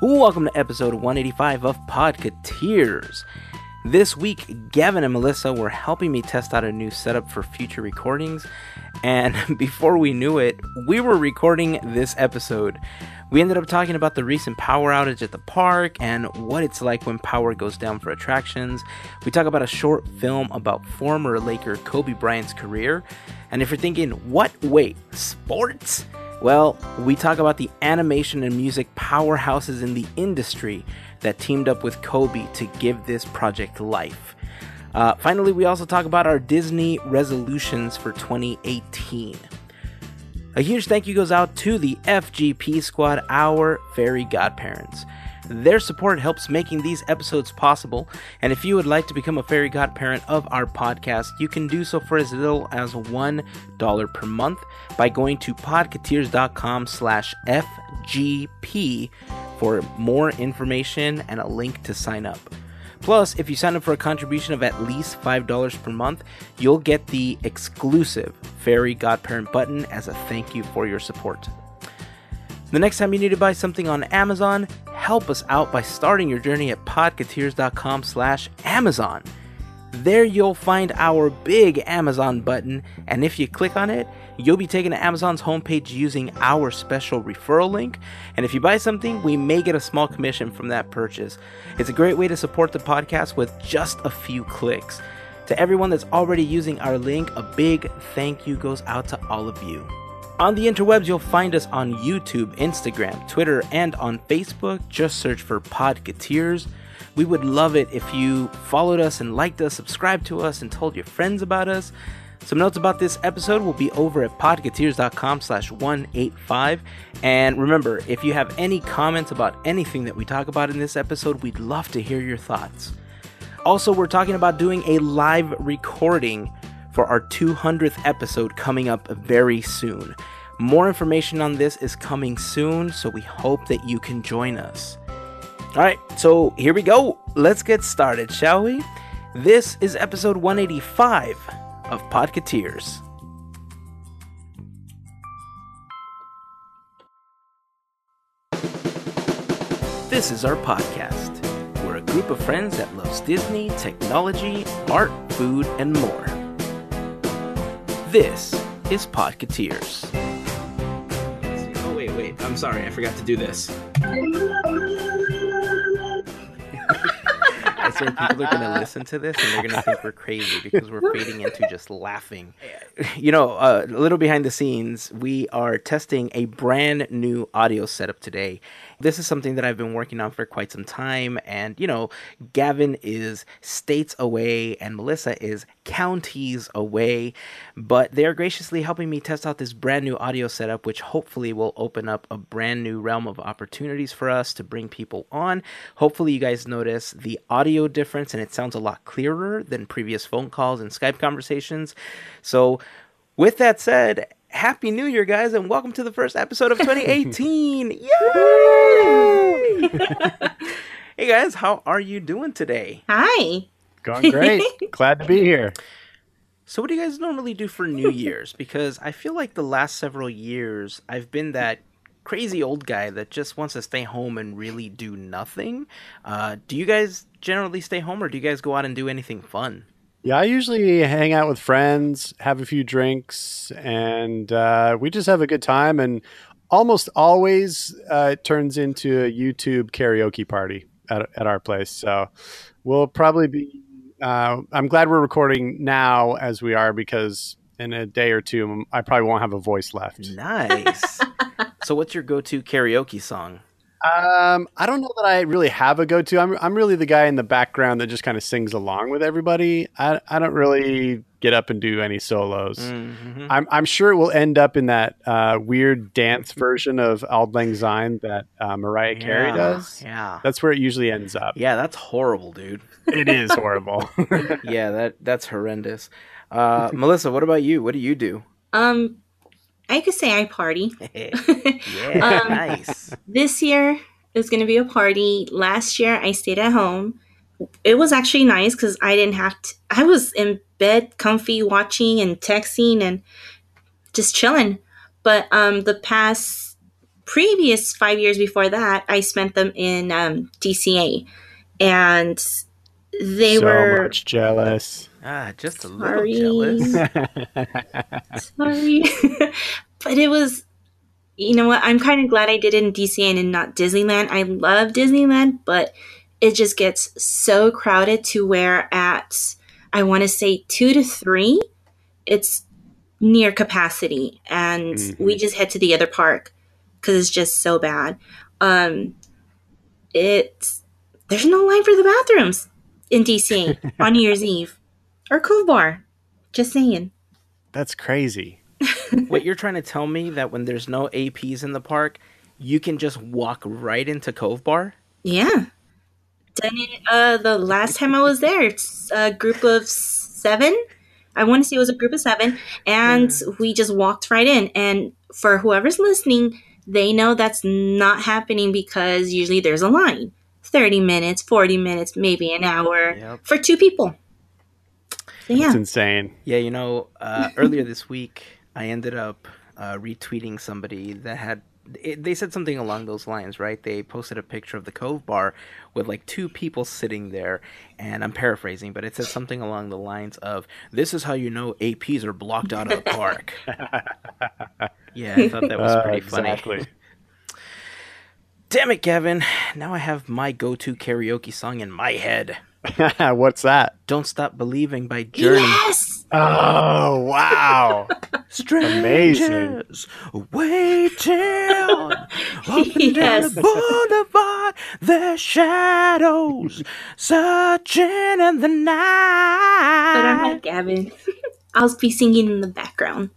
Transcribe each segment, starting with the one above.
Welcome to episode 185 of Podcateers. This week, Gavin and Melissa were helping me test out a new setup for future recordings, and before we knew it, we were recording this episode. We ended up talking about the recent power outage at the park and what it's like when power goes down for attractions. We talk about a short film about former Laker Kobe Bryant's career. And if you're thinking, what? Wait, sports? Well, we talk about the animation and music powerhouses in the industry that teamed up with Kobe to give this project life. Uh, finally, we also talk about our Disney resolutions for 2018. A huge thank you goes out to the FGP Squad, our fairy godparents. Their support helps making these episodes possible, and if you would like to become a fairy godparent of our podcast, you can do so for as little as $1 per month by going to podcateers.com slash FGP for more information and a link to sign up. Plus, if you sign up for a contribution of at least $5 per month, you'll get the exclusive Fairy Godparent button as a thank you for your support. The next time you need to buy something on Amazon, help us out by starting your journey at podcateers.com slash Amazon. There you'll find our big Amazon button, and if you click on it, you'll be taken to Amazon's homepage using our special referral link. And if you buy something, we may get a small commission from that purchase. It's a great way to support the podcast with just a few clicks. To everyone that's already using our link, a big thank you goes out to all of you. On the interwebs, you'll find us on YouTube, Instagram, Twitter, and on Facebook. Just search for Podcateers. We would love it if you followed us and liked us, subscribed to us, and told your friends about us. Some notes about this episode will be over at podcateers.com slash 185. And remember, if you have any comments about anything that we talk about in this episode, we'd love to hear your thoughts. Also, we're talking about doing a live recording for our 200th episode coming up very soon. More information on this is coming soon, so we hope that you can join us. All right, so here we go. Let's get started, shall we? This is episode 185 of Podcateers. This is our podcast. We're a group of friends that loves Disney, technology, art, food, and more. This is Podcateers. Oh, wait, wait. I'm sorry. I forgot to do this. I swear people are going to listen to this and they're going to think we're crazy because we're fading into just laughing. You know, uh, a little behind the scenes, we are testing a brand new audio setup today. This is something that I've been working on for quite some time. And, you know, Gavin is states away and Melissa is counties away. But they're graciously helping me test out this brand new audio setup, which hopefully will open up a brand new realm of opportunities for us to bring people on. Hopefully, you guys notice the audio difference and it sounds a lot clearer than previous phone calls and Skype conversations. So, with that said, Happy New Year, guys, and welcome to the first episode of 2018. Yay! hey, guys, how are you doing today? Hi. Going great. Glad to be here. So, what do you guys normally do for New Year's? Because I feel like the last several years, I've been that crazy old guy that just wants to stay home and really do nothing. Uh, do you guys generally stay home, or do you guys go out and do anything fun? Yeah, I usually hang out with friends, have a few drinks, and uh, we just have a good time. And almost always uh, it turns into a YouTube karaoke party at, at our place. So we'll probably be. Uh, I'm glad we're recording now as we are because in a day or two, I probably won't have a voice left. Nice. so, what's your go to karaoke song? Um, I don't know that I really have a go-to. I'm I'm really the guy in the background that just kind of sings along with everybody. I I don't really get up and do any solos. Mm-hmm. I'm I'm sure it will end up in that uh, weird dance version of Auld Lang Syne that uh, Mariah yeah, Carey does. Yeah, that's where it usually ends up. Yeah, that's horrible, dude. it is horrible. yeah, that that's horrendous. Uh, Melissa, what about you? What do you do? Um, I could say I party. yeah, um, nice. This year is going to be a party. Last year I stayed at home. It was actually nice because I didn't have to. I was in bed, comfy, watching and texting and just chilling. But um, the past previous five years before that, I spent them in um, DCA, and they so were much jealous. Ah, just a Sorry. little jealous. sorry, but it was. You know what? I'm kind of glad I did it in DCA and not Disneyland. I love Disneyland, but it just gets so crowded to where at I want to say two to three, it's near capacity, and Mhm. we just head to the other park because it's just so bad. Um, it's there's no line for the bathrooms in DC on New Year's Eve or Cove Bar. Just saying. That's crazy. what you're trying to tell me that when there's no APs in the park, you can just walk right into Cove Bar? Yeah. Done it uh the last time I was there. It's a group of seven. I want to say it was a group of seven. And we just walked right in. And for whoever's listening, they know that's not happening because usually there's a line. 30 minutes, 40 minutes, maybe an hour Yep. for two people. So yeah. It's insane. Yeah, you know, uh, earlier this week, I ended up uh, retweeting somebody that had. It, they said something along those lines, right? They posted a picture of the Cove Bar with like two people sitting there, and I'm paraphrasing, but it said something along the lines of, "This is how you know APs are blocked out of the park." yeah, I thought that was Uh, pretty funny. exactly. Damn it, Kevin! Now I have my go-to karaoke song in my head. What's that? "Don't Stop Believing" by Journey. Yes! Oh wow! Strangers waiting up and down Yes. the boulevard, their shadows searching in the night. But I'm night. not Gavin. I'll be singing in the background.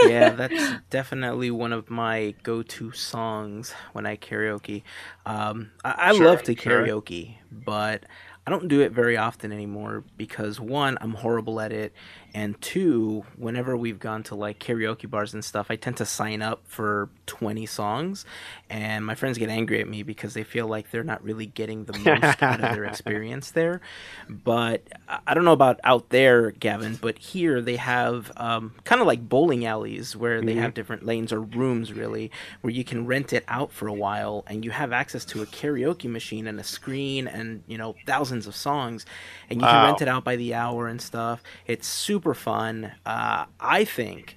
Yeah, that's definitely one of my go-to songs when I karaoke. Um, I, I Sure, love to sure. karaoke, but I don't do it very often anymore because one, I'm horrible at it, and two, whenever we've gone to like karaoke bars and stuff, I tend to sign up for 20 songs, and my friends get angry at me because they feel like they're not really getting the most out of their experience there. But I- don't know about out there, Gavin, but here they have um, kind of like bowling alleys where they have different lanes or rooms, really, where you can rent it out for a while and you have access to a karaoke machine and a screen and, you know, thousands of songs. And you can rent it out by the hour and stuff. It's super fun. Uh, I think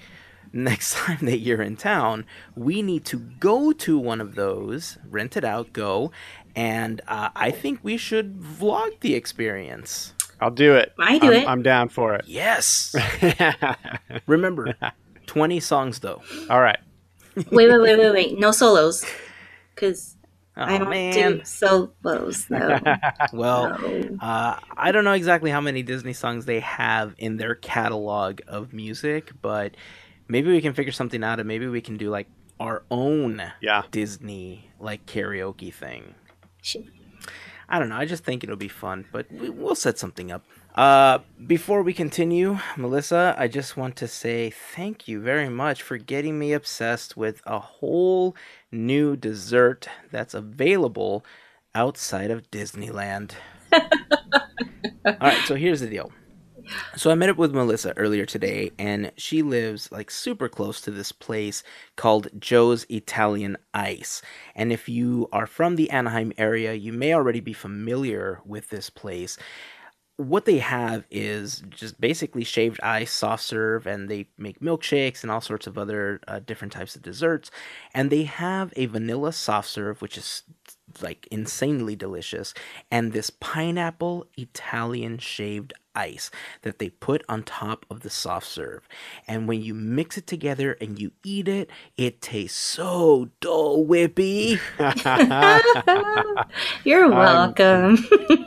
next time that you're in town, we need to go to one of those, rent it out, go, and uh, I think we should vlog the experience. I'll do it. I do I'm, it. I'm down for it. Yes. Remember, 20 songs though. All right. Wait, wait, wait, wait, wait. No solos. Because Oh I don't man. do solos, though. Well, No. uh, I don't know exactly how many Disney songs they have in their catalog of music, but maybe we can figure something out and maybe we can do like our own Yeah. Disney like karaoke thing. Sh- I don't know. I just think it'll be fun, but we, we'll set something up. Uh, before we continue, Melissa, I just want to say thank you very much for getting me obsessed with a whole new dessert that's available outside of Disneyland. All right, so here's the deal. So I met up with Melissa earlier today, and she lives like super close to this place called Joe's Italian Ice. And if you are from the Anaheim area, you may already be familiar with this place. What they have is just basically shaved ice, soft serve, and they make milkshakes and all sorts of other uh, different types of desserts. And they have a vanilla soft serve, which is like insanely delicious, and this pineapple Italian shaved ice that they put on top of the soft serve. And when you mix it together and you eat it, it tastes so Dole Whippy. You're I'm- welcome.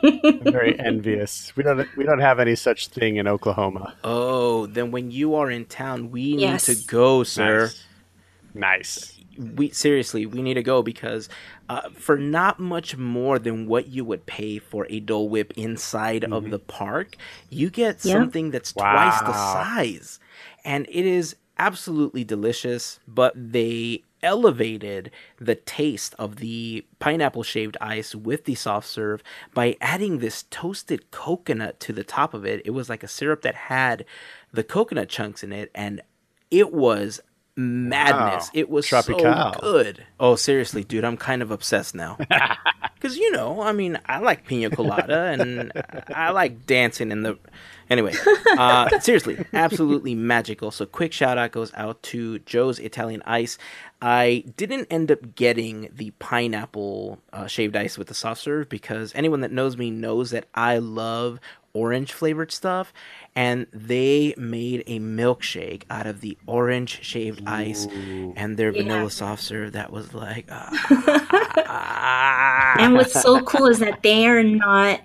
I'm very envious. We don't we don't have any such thing in Oklahoma. Oh, then when you are in town, we Yes. need to go, sir. Nice. Nice. We seriously we need to go because uh, for not much more than what you would pay for a Dole Whip inside of the park, you get Yeah. something that's twice the size, and it is absolutely delicious. But they elevated the taste of the pineapple shaved ice with the soft serve by adding this toasted coconut to the top of it. It was like a syrup that had the coconut chunks in it, and it was madness. Wow. It was Tropical. so good. Oh, seriously, dude, I'm kind of obsessed now. Because you know, I mean, I like pina colada and I like dancing in the. Anyway, uh, seriously, absolutely magical. So, quick shout out goes out to Joe's Italian Ice. I didn't end up getting the pineapple uh, shaved ice with the soft serve because anyone that knows me knows that I love orange flavored stuff and they made a milkshake out of the orange shaved ice and their Yeah. vanilla soft serve that was like ah. And what's so cool is that they are not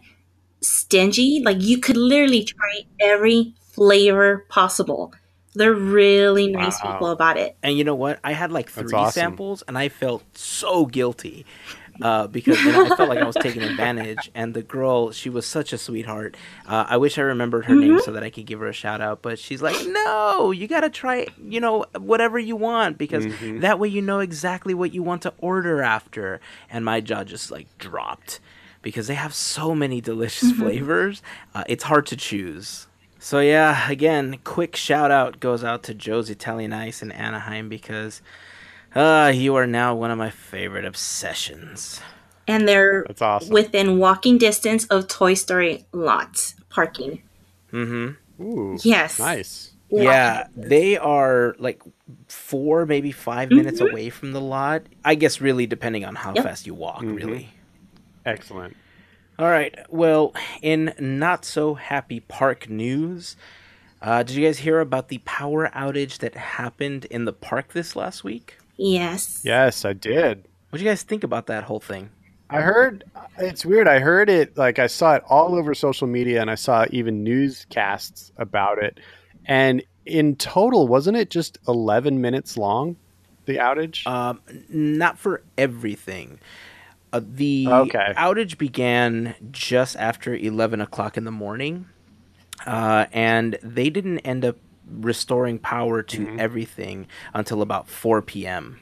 stingy. Like you could literally try every flavor possible. They're really nice Wow. people about it. And you know what? I had like three awesome. samples, and I felt so guilty uh, because you know, I felt like I was taking advantage. And the girl, she was such a sweetheart. Uh, I wish I remembered her name so that I could give her a shout out. But she's like, "No, you gotta try, you know, whatever you want because that way you know exactly what you want to order after." And my jaw just like dropped because they have so many delicious flavors. Uh, it's hard to choose. So yeah, again, quick shout out goes out to Joe's Italian Ice in Anaheim because uh, you are now one of my favorite obsessions. And they're That's awesome. within walking distance of Toy Story lot parking. Mm-hmm. Ooh, Yes. nice. Yeah, they are like four, maybe 5 minutes Mm-hmm. away from the lot. I guess really depending on how Yep. fast you walk, really. Excellent. All right. Well, in not so happy park news, uh, did you guys hear about the power outage that happened in the park this last week? Yes. Yes, I did. What do you guys think about that whole thing? I heard it's weird. I heard it like I saw it all over social media and I saw even newscasts about it. And in total, wasn't it just 11 minutes long? The outage? Um, not for everything. Uh, the Okay. outage began just after 11 o'clock in the morning, uh, and they didn't end up restoring power to Mm-hmm. everything until about 4 p.m.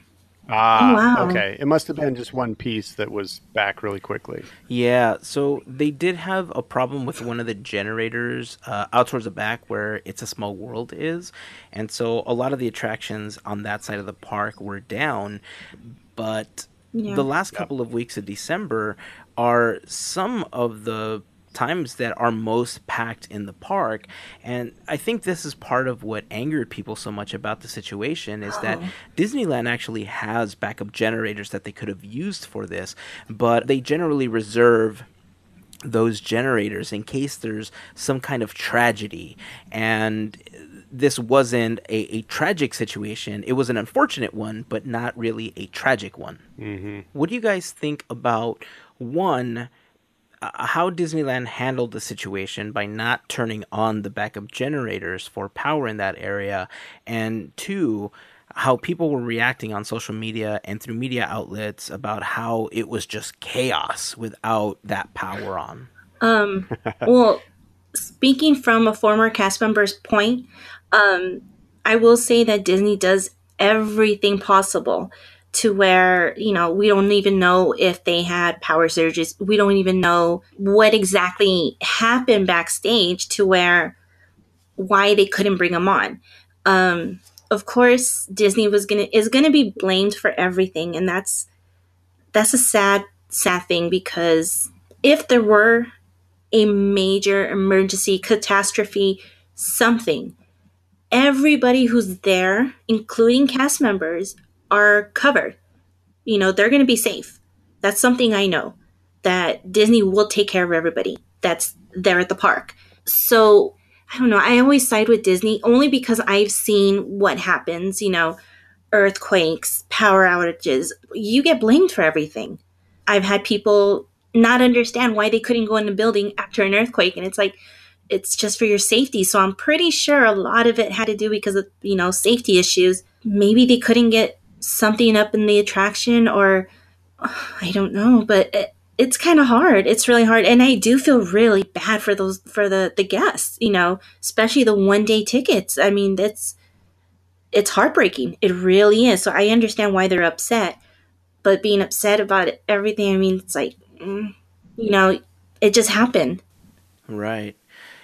ah, Oh, wow. okay. It must have been just one piece that was back really quickly. Yeah, so they did have a problem with one of the generators uh, out towards the back where It's a Small World is. And so a lot of the attractions on that side of the park were down. But Yeah. the last couple of weeks of December are some of the times that are most packed in the park. And i think this is part of what angered people so much about the situation is that disneyland actually has backup generators that they could have used for this but they generally reserve those generators in case there's some kind of tragedy. And this wasn't a, a tragic situation. It was an unfortunate one but not really a tragic one. Mm-hmm. what do you guys think about one uh, how Disneyland handled the situation by not turning on the backup generators for power in that area, and two, how people were reacting on social media and through media outlets about how it was just chaos without that power on. Um, well, speaking from a former cast member's point, um, I will say that Disney does everything possible to where, you know, we don't even know if they had power surges. We don't even know what exactly happened backstage to where why they couldn't bring them on. Um, of course, Disney was gonna is gonna be blamed for everything, and that's that's a sad, sad thing because if there were a major emergency, catastrophe, something, everybody who's there, including cast members, are covered. You know, they're going to be safe. That's something I know that Disney will take care of everybody that's there at the park. So, I don't know. I always side with Disney only because I've seen what happens, you know, earthquakes, power outages. You get blamed for everything. I've had people not understand why they couldn't go in the building after an earthquake and it's like it's just for your safety so i'm pretty sure a lot of it had to do because of you know safety issues maybe they couldn't get something up in the attraction or i don't know but it, it's kind of hard. It's really hard. And i do feel really bad for those for the the guests you know especially the one day tickets. I mean that's it's heartbreaking. It really is. So i understand why they're upset. But being upset about everything i mean it's like mm, you know it just happened. Right.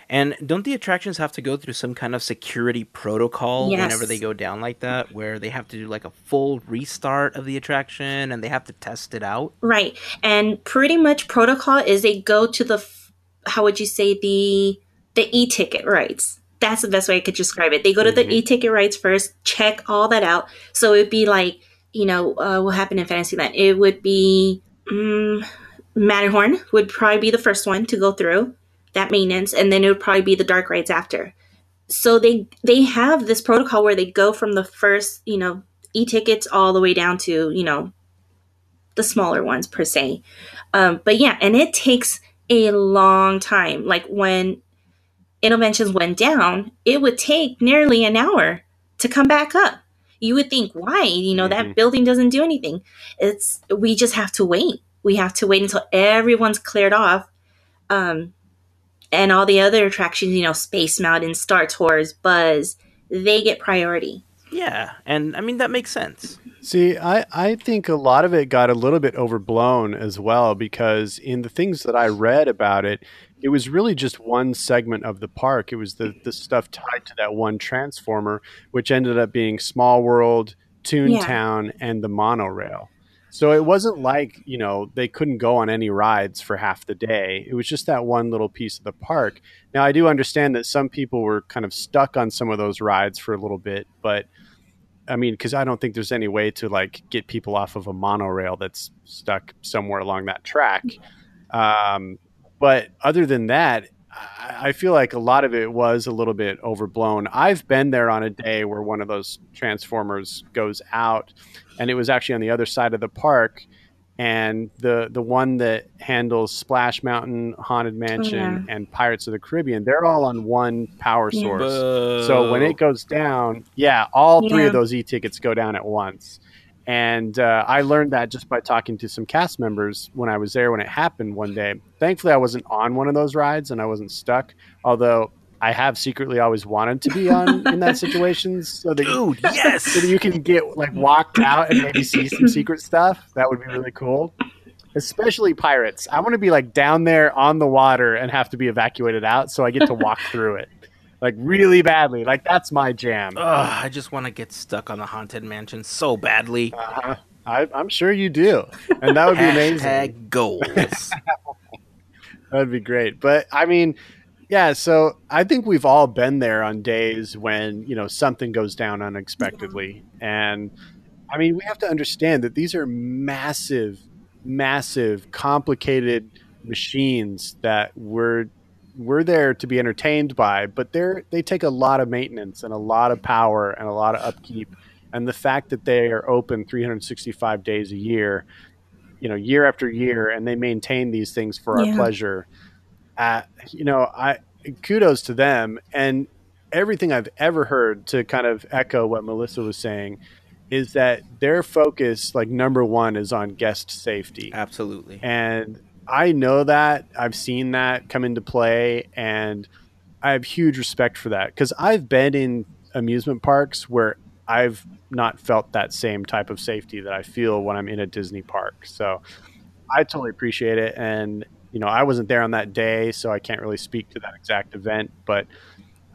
And don't the attractions have to go through some kind of security protocol Yes. whenever they go down like that, where they have to do like a full restart of the attraction and they have to test it out? Right. And pretty much protocol is they go to the how would you say the the e-ticket rides. That's the best way I could describe it. They go to Mhm. the e-ticket rides first, check all that out. So it'd be like, you know, uh, what happened in Fantasyland? It would be um, Matterhorn would probably be the first one to go through that maintenance, and then it would probably be the dark rides after. So they they have this protocol where they go from the first, you know, e-tickets all the way down to, you know, the smaller ones per se. Um, but yeah, and it takes a long time. Like when Innoventions went down, it would take nearly an hour to come back up. You would think, why? You know, that Mhm. building doesn't do anything. It's we just have to wait. We have to wait until everyone's cleared off. Um, and all the other attractions, you know, Space Mountain, Star Tours, Buzz, they get priority. Yeah, and I mean that makes sense. See, I, I think a lot of it got a little bit overblown as well because in the things that I read about it, it was really just one segment of the park. It was the, the stuff tied to that one transformer, which ended up being Small World, Toontown, and the monorail. So it wasn't like, you know, they couldn't go on any rides for half the day. It was just that one little piece of the park. Now, I do understand that some people were kind of stuck on some of those rides for a little bit, but I mean, because I don't think there's any way to like get people off of a monorail that's stuck somewhere along that track. Um, but other than that, I I feel like a lot of it was a little bit overblown. I've been there on a day where one of those transformers goes out, and it was actually on the other side of the park. And the the one that handles Splash Mountain, Haunted Mansion, and Pirates of the Caribbean, they're all on one power Yeah. source. So when it goes down, yeah, all three Yeah. of those e-tickets go down at once. And uh, I learned that just by talking to some cast members when I was there when it happened one day. Thankfully, I wasn't on one of those rides and I wasn't stuck. Although I have secretly always wanted to be on in that situation, so that dude, yes. so that you can get like walked out and maybe see some secret stuff. That would be really cool. Especially pirates. I want to be like down there on the water and have to be evacuated out, so I get to walk through it, like really badly. Like that's my jam. Ugh, I just want to get stuck on the haunted mansion so badly. Uh-huh. I, I'm sure you do, and that would be amazing. Hashtag goals. That'd be great. But I mean, yeah. So I think we've all been there on days when you know something goes down unexpectedly, and I mean we have to understand that these are massive, massive, complicated machines that we're we're there to be entertained by, but they're they take a lot of maintenance and a lot of power and a lot of upkeep. And the fact that they are open 365 days a year, you know, year after year, and they maintain these things for our Yeah. pleasure. Uh, you know, I kudos to them and everything I've ever heard to kind of echo what Melissa was saying is that their focus, like number one, is on guest safety. Absolutely. And I know that I've seen that come into play, and I have huge respect for that because I've been in amusement parks where I've not felt that same type of safety that I feel when I'm in a Disney park. So I totally appreciate it. And, you know, I wasn't there on that day, so I can't really speak to that exact event, but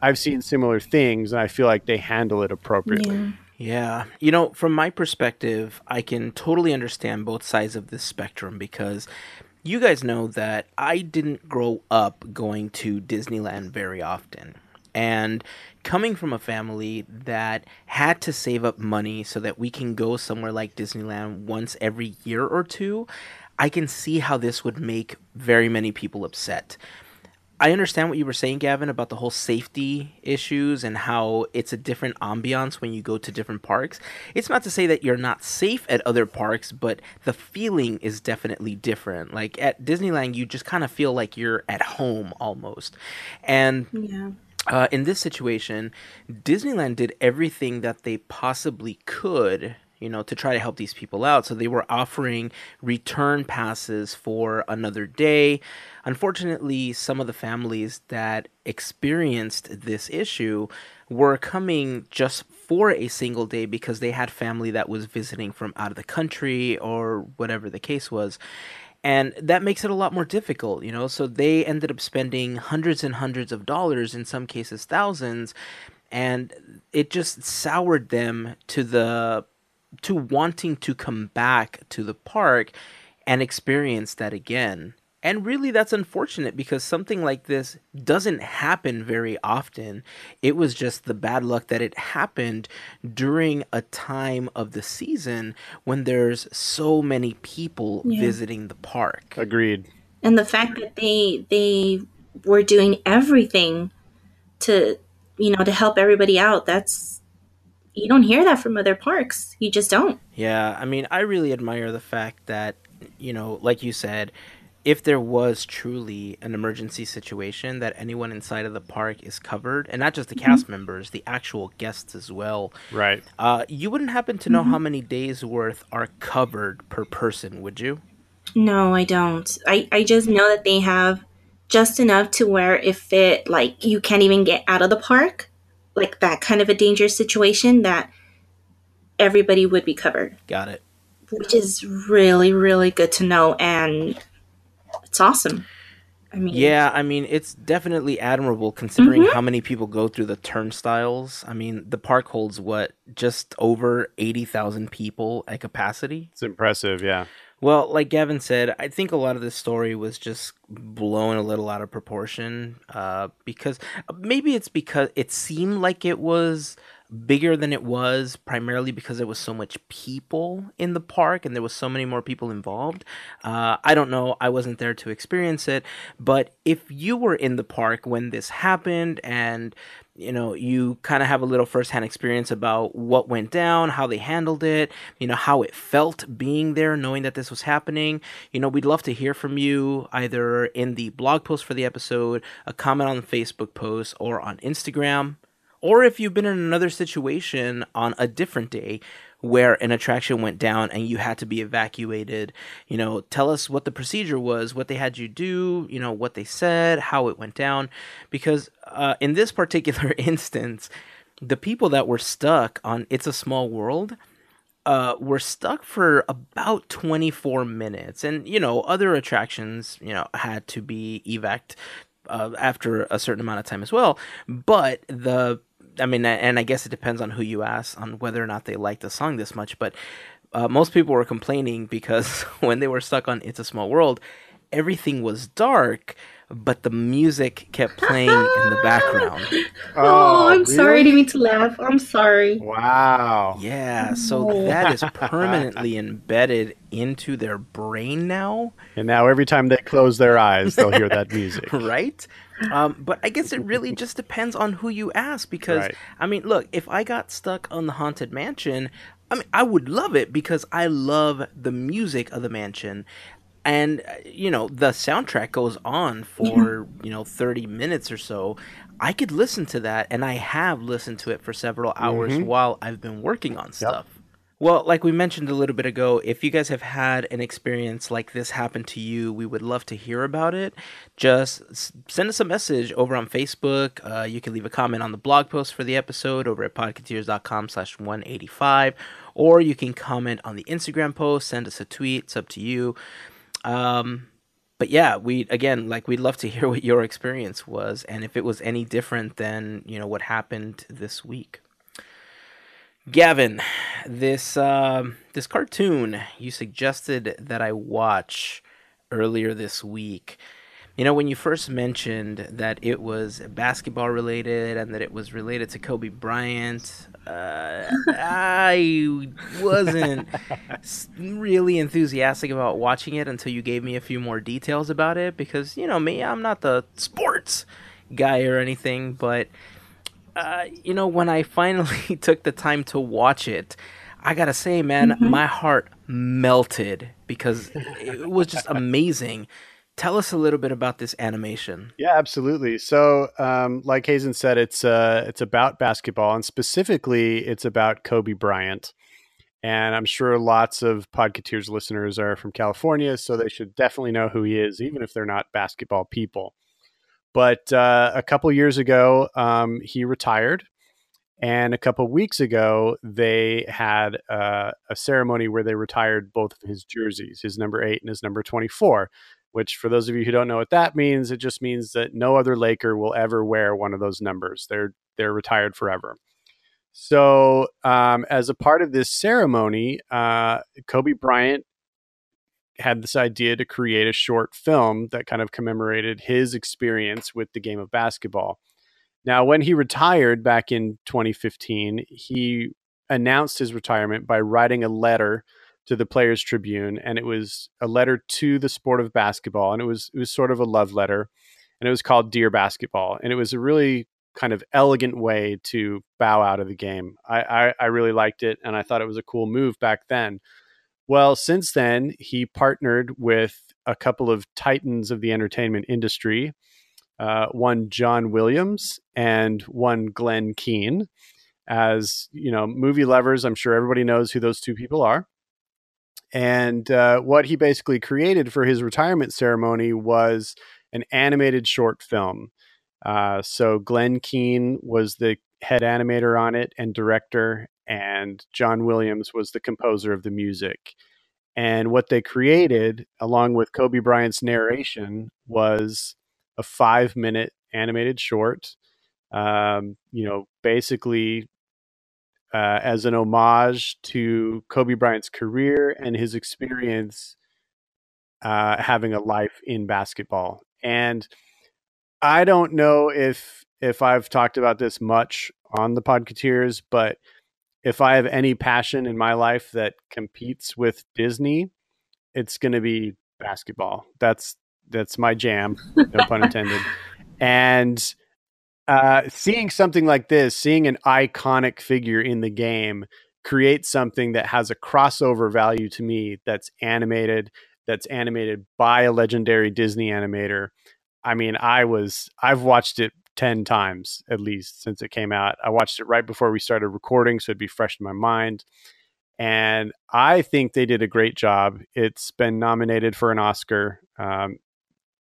I've seen similar things, and I feel like they handle it appropriately. Yeah. Yeah. You know, from my perspective, I can totally understand both sides of this spectrum because you guys know that I didn't grow up going to Disneyland very often. And coming from a family that had to save up money so that we can go somewhere like Disneyland once every year or two, I can see how this would make very many people upset. I understand what you were saying, Gavin, about the whole safety issues and how it's a different ambiance when you go to different parks. It's not to say that you're not safe at other parks, but the feeling is definitely different. Like at Disneyland, you just kind of feel like you're at home almost. And Yeah. uh, in this situation, Disneyland did everything that they possibly could, you know, to try to help these people out. So they were offering return passes for another day. Unfortunately, some of the families that experienced this issue were coming just for a single day because they had family that was visiting from out of the country or whatever the case was. and that makes it a lot more difficult you know so they ended up spending hundreds and hundreds of dollars in some cases thousands and it just soured them to the to wanting to come back to the park and experience that again and really, that's unfortunate because something like this doesn't happen very often. It was just the bad luck that it happened during a time of the season when there's so many people yeah. visiting the park. Agreed. And the fact that they they were doing everything to you know to help everybody out, that's you don't hear that from other parks. You just don't. Yeah, I mean, I really admire the fact that you know, like you said, if there was truly an emergency situation that anyone inside of the park is covered and not just the mm-hmm. cast members the actual guests as well right uh, you wouldn't happen to know mm-hmm. how many days worth are covered per person would you no i don't I, I just know that they have just enough to where if it like you can't even get out of the park like that kind of a dangerous situation that everybody would be covered got it which is really really good to know and it's awesome. I mean, yeah, I mean, it's definitely admirable considering mm-hmm. how many people go through the turnstiles. I mean, the park holds what just over eighty thousand people at capacity. It's impressive, yeah. Well, like Gavin said, I think a lot of this story was just blown a little out of proportion. Uh, because maybe it's because it seemed like it was bigger than it was primarily because there was so much people in the park and there was so many more people involved uh, i don't know i wasn't there to experience it but if you were in the park when this happened and you know you kind of have a little firsthand experience about what went down how they handled it you know how it felt being there knowing that this was happening. You know we'd love to hear from you either in the blog post for the episode a comment on the facebook post or on instagram or if you've been in another situation on a different day where an attraction went down and you had to be evacuated, you know, tell us what the procedure was, what they had you do, you know, what they said, how it went down. Because uh, in this particular instance, the people that were stuck on It's a Small World uh, were stuck for about 24 minutes. And, you know, other attractions, you know, had to be evac uh, after a certain amount of time as well. But the I mean, and I guess it depends on who you ask on whether or not they like the song this much. But uh, most people were complaining because when they were stuck on "It's a Small World," everything was dark, but the music kept playing in the background. Oh, oh I'm really? sorry. I didn't mean to laugh. I'm sorry. Wow. Yeah, so oh. that is permanently embedded into their brain now. And now every time they close their eyes, they'll hear that music. right? Um, but I guess it really just depends on who you ask because right. I mean, look, if I got stuck on the haunted mansion, I mean, I would love it because I love the music of the mansion. And uh, you know, the soundtrack goes on for, you know, 30 minutes or so. I could listen to that and I have listened to it for several hours mm-hmm. while I've been working on stuff. Well, like we mentioned a little bit ago, if you guys have had an experience like this happen to you, we would love to hear about it. Just send us a message over on Facebook. Uh, you can leave a comment on the blog post for the episode over at podcateers.com slash 185. Or you can comment on the Instagram post, send us a tweet. It's up to you. Um, but yeah, we again like we'd love to hear what your experience was and if it was any different than, you know, what happened this week. Gavin, this uh, this cartoon you suggested that I watch earlier this week. You know, when you first mentioned that it was basketball related and that it was related to Kobe Bryant, uh, I wasn't really enthusiastic about watching it until you gave me a few more details about it because, you know, me, I'm not the sports guy or anything, but uh, you know, when I finally took the time to watch it, I gotta say, man, mm-hmm. my heart melted because it was just amazing. Tell us a little bit about this animation. Yeah, absolutely. So, um, like Hazen said, it's uh, it's about basketball, and specifically, it's about Kobe Bryant. And I'm sure lots of Podcateers listeners are from California, so they should definitely know who he is, even if they're not basketball people. But uh, a couple years ago, um, he retired, And a couple weeks ago, they had uh, a ceremony where they retired both of his jerseys, his number eight and his number 24, which, for those of you who don't know what that means, it just means that no other Laker will ever wear one of those numbers. They're, they're retired forever. So, um, as a part of this ceremony, uh, Kobe Bryant had this idea to create a short film that kind of commemorated his experience with the game of basketball. Now, when he retired back in 2015, he announced his retirement by writing a letter to the Players Tribune, and it was a letter to the sport of basketball, and it was it was sort of a love letter, and it was called Dear Basketball, and it was a really kind of elegant way to bow out of the game. I, I, I really liked it, and I thought it was a cool move back then. Well, since then, he partnered with a couple of titans of the entertainment industry uh, one John Williams and one Glenn Keane. As you know, movie lovers, I'm sure everybody knows who those two people are. And uh, what he basically created for his retirement ceremony was an animated short film. Uh, so Glenn Keane was the head animator on it and director, and John Williams was the composer of the music. And what they created, along with Kobe Bryant's narration, was a five minute animated short. Um, you know, basically uh, as an homage to Kobe Bryant's career and his experience uh, having a life in basketball. And I don't know if if I've talked about this much on the Podcateers, but if I have any passion in my life that competes with Disney, it's going to be basketball. That's that's my jam, no pun intended. And uh, seeing something like this, seeing an iconic figure in the game create something that has a crossover value to me that's animated, that's animated by a legendary Disney animator. I mean, I was I've watched it 10 times at least since it came out. I watched it right before we started recording so it'd be fresh in my mind. And I think they did a great job. It's been nominated for an Oscar. Um,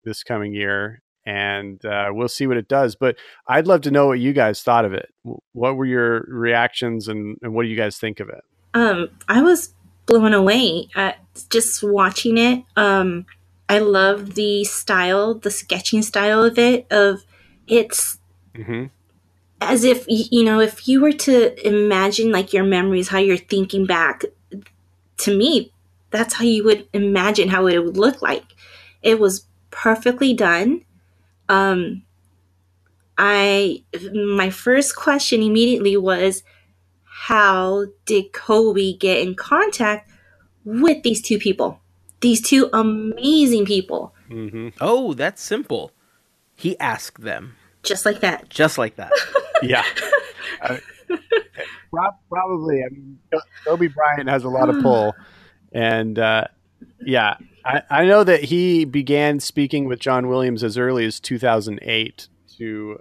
this coming year, and uh, we'll see what it does. But I'd love to know what you guys thought of it. What were your reactions, and, and what do you guys think of it? Um, I was blown away at just watching it. Um, I love the style, the sketching style of it. Of it's mm-hmm. as if you know, if you were to imagine like your memories, how you're thinking back. To me, that's how you would imagine how it would look like. It was perfectly done. Um, I my first question immediately was, how did Kobe get in contact with these two people? These two amazing people. Mm-hmm. Oh, that's simple. He asked them. Just like that. Just like that. yeah. Uh, probably. I mean, Kobe Bryant has a lot of pull, and uh, yeah, I, I know that he began speaking with John Williams as early as 2008 to you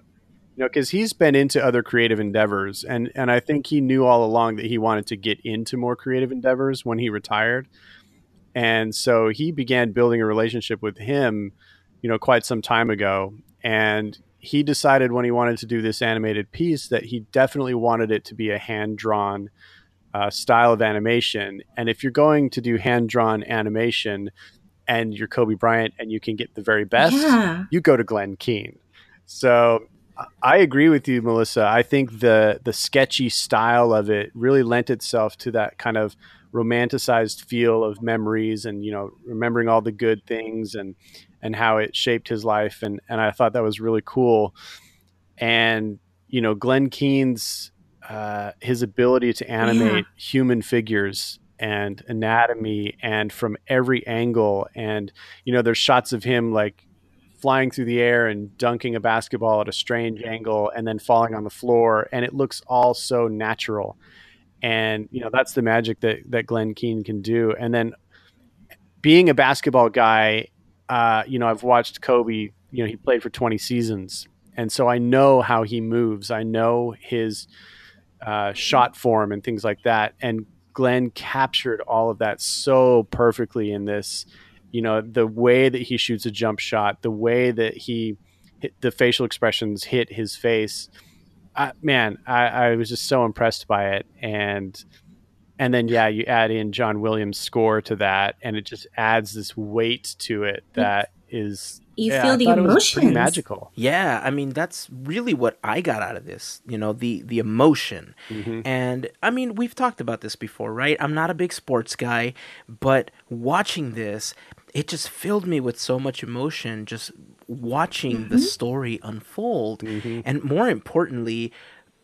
know because he's been into other creative endeavors and and i think he knew all along that he wanted to get into more creative endeavors when he retired and so he began building a relationship with him you know quite some time ago and he decided when he wanted to do this animated piece that he definitely wanted it to be a hand drawn uh, style of animation. And if you're going to do hand drawn animation and you're Kobe Bryant and you can get the very best, yeah. you go to Glenn Keane. So I agree with you, Melissa. I think the the sketchy style of it really lent itself to that kind of romanticized feel of memories and you know remembering all the good things and and how it shaped his life and and I thought that was really cool. And you know, Glenn Keane's uh, his ability to animate yeah. human figures and anatomy and from every angle and you know there's shots of him like flying through the air and dunking a basketball at a strange angle and then falling on the floor and it looks all so natural and you know that's the magic that that Glenn Keane can do and then being a basketball guy uh, you know I've watched Kobe you know he played for 20 seasons and so I know how he moves I know his uh, shot form and things like that. And Glenn captured all of that so perfectly in this. You know, the way that he shoots a jump shot, the way that he the facial expressions hit his face. Man, I, I was just so impressed by it, and and then yeah, you add in John Williams' score to that, and it just adds this weight to it that is You yeah, feel I the thought it was pretty emotions. magical. Yeah, I mean that's really what I got out of this. You know, the the emotion. Mm-hmm. And I mean, we've talked about this before, right? I'm not a big sports guy, but watching this, it just filled me with so much emotion just watching the mm-hmm. story unfold. Mm-hmm. And more importantly,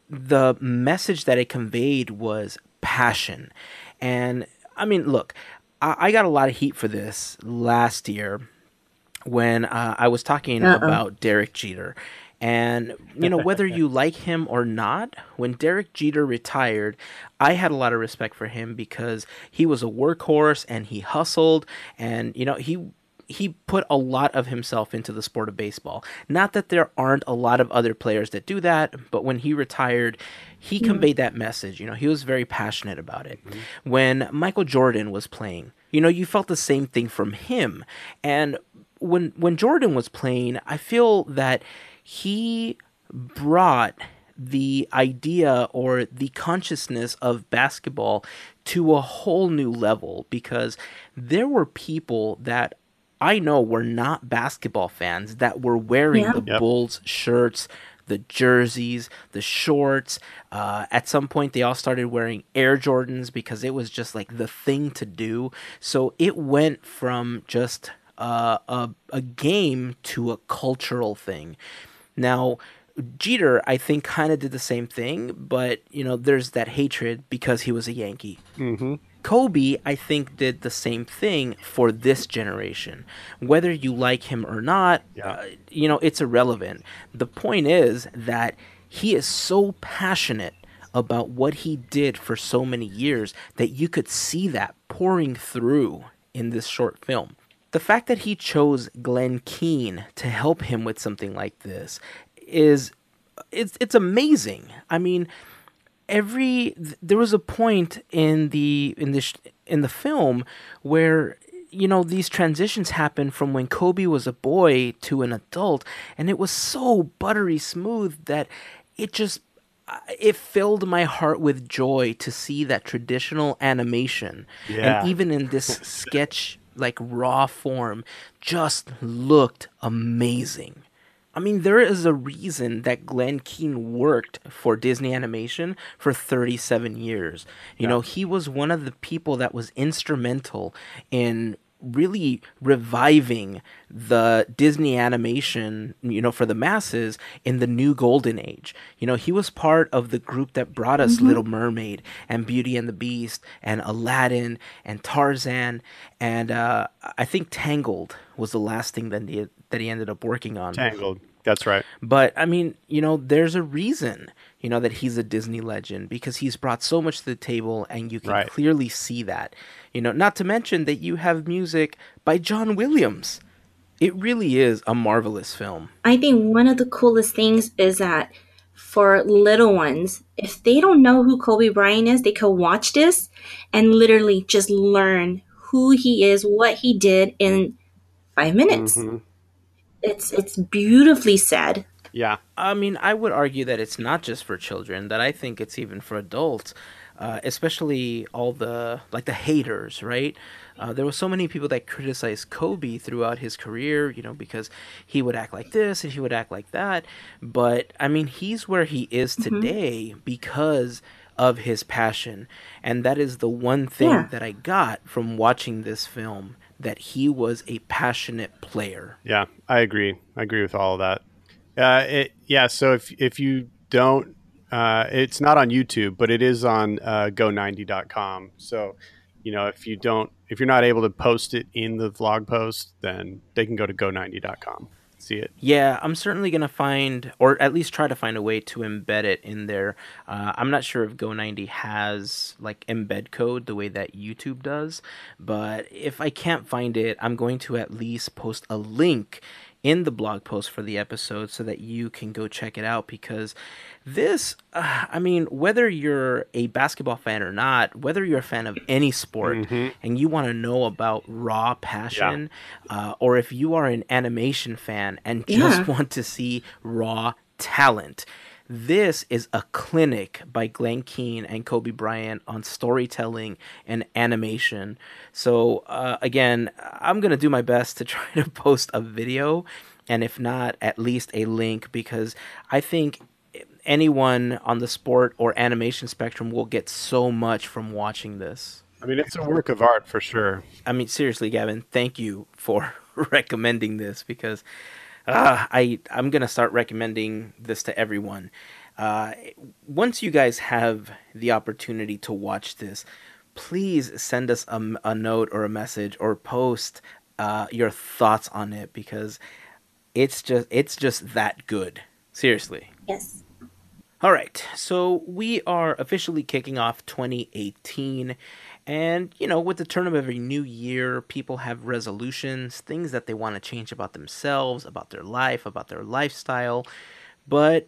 the message that it conveyed was passion. And I mean, look, I, I got a lot of heat for this last year when uh, I was talking Uh-oh. about Derek Jeter. And, you know, whether you like him or not, when Derek Jeter retired, I had a lot of respect for him because he was a workhorse and he hustled and, you know, he he put a lot of himself into the sport of baseball. Not that there aren't a lot of other players that do that, but when he retired, he conveyed that message. You know, he was very passionate about it. Mm-hmm. When Michael Jordan was playing, you know, you felt the same thing from him. And when when Jordan was playing, I feel that he brought the idea or the consciousness of basketball to a whole new level because there were people that I know were not basketball fans that were wearing Yeah. the Yep. Bulls shirts, the jerseys, the shorts. Uh, at some point, they all started wearing Air Jordans because it was just like the thing to do. So it went from just uh, a, a game to a cultural thing. Now, Jeter, I think, kind of did the same thing, but you know, there's that hatred because he was a Yankee. Mm-hmm. Kobe, I think, did the same thing for this generation. Whether you like him or not, Yeah. uh, you know, it's irrelevant. The point is that he is so passionate about what he did for so many years that you could see that pouring through in this short film. The fact that he chose Glenn Keane to help him with something like this is it's it's amazing. I mean, every th- there was a point in the in this in the film where you know these transitions happen from when Kobe was a boy to an adult and it was so buttery smooth that it just it filled my heart with joy to see that traditional animation Yeah. and even in this sketch like raw form just looked amazing I mean, there is a reason that Glenn Keane worked for Disney Animation for 37 years. You know, he was one of the people that was instrumental in really reviving the Disney animation, you know, for the masses in the new golden age. You know, he was part of the group that brought us Little Mermaid and Beauty and the Beast and Aladdin and Tarzan and uh, I think Tangled was the last thing that he, that he ended up working on. Tangled. That's right. But I mean, you know, there's a reason, you know, that he's a Disney legend because he's brought so much to the table and you can Right. clearly see that. You know, not to mention that you have music by John Williams. It really is a marvelous film. I think one of the coolest things is that for little ones, if they don't know who Kobe Bryant is, they could watch this and literally just learn who he is, what he did in five minutes. Mhm. It's it's beautifully said. Yeah. I mean, I would argue that it's not just for children, that I think it's even for adults, uh, especially all the, like the haters, right? Uh, there were so many people that criticized Kobe throughout his career, you know, because he would act like this and he would act like that. But, I mean, he's where he is today because of his passion. And that is the one thing Yeah. that I got from watching this film that he was a passionate player. Yeah, I agree. I agree with all of that. Uh, it, yeah, so if if you don't, uh, it's not on YouTube, but it is on uh, go90.com. So, you know, if you don't, if you're not able to post it in the vlog post, then they can go to go90.com. See it. Yeah, I'm certainly gonna find, or at least try to find a way to embed it in there. Uh, I'm not sure if Go90 has like embed code the way that YouTube does, but if I can't find it, I'm going to at least post a link in the blog post for the episode so that you can go check it out because this uh, i mean whether you're a basketball fan or not whether you're a fan of any sport and you want to know about raw passion uh, or if you are an animation fan and just Yeah. want to see raw talent This is a clinic by Glenn Keane and Kobe Bryant on storytelling and animation. So, uh, again, I'm going to do my best to try to post a video, and if not, at least a link, because I think anyone on the sport or animation spectrum will get so much from watching this. I mean, it's a work of art for sure. I mean, seriously, Gavin, thank you for recommending this because uh, I I'm gonna start recommending this to everyone. Uh, once you guys have the opportunity to watch this, please send us a, a note or a message or post uh, your thoughts on it because it's just it's just that good. Seriously. Yes. All right, so we are officially kicking off 2018. And, you know, with the turn of every new year, people have resolutions, things that they want to change about themselves, about their life, about their lifestyle. But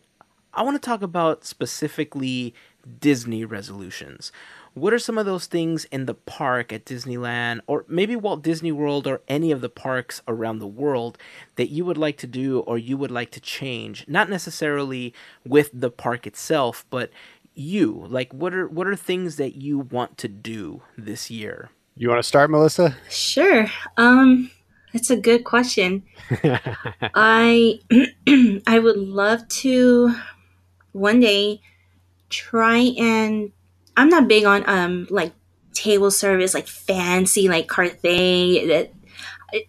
I want to talk about specifically Disney resolutions. What are some of those things in the park at Disneyland, or maybe Walt Disney World, or any of the parks around the world that you would like to do or you would like to change? Not necessarily with the park itself, but you. Like, what are what are things that you want to do this year? You want to start, Melissa? Sure. Um, that's a good question. I I would love to one day try and I'm not big on um like table service like fancy like Carthay that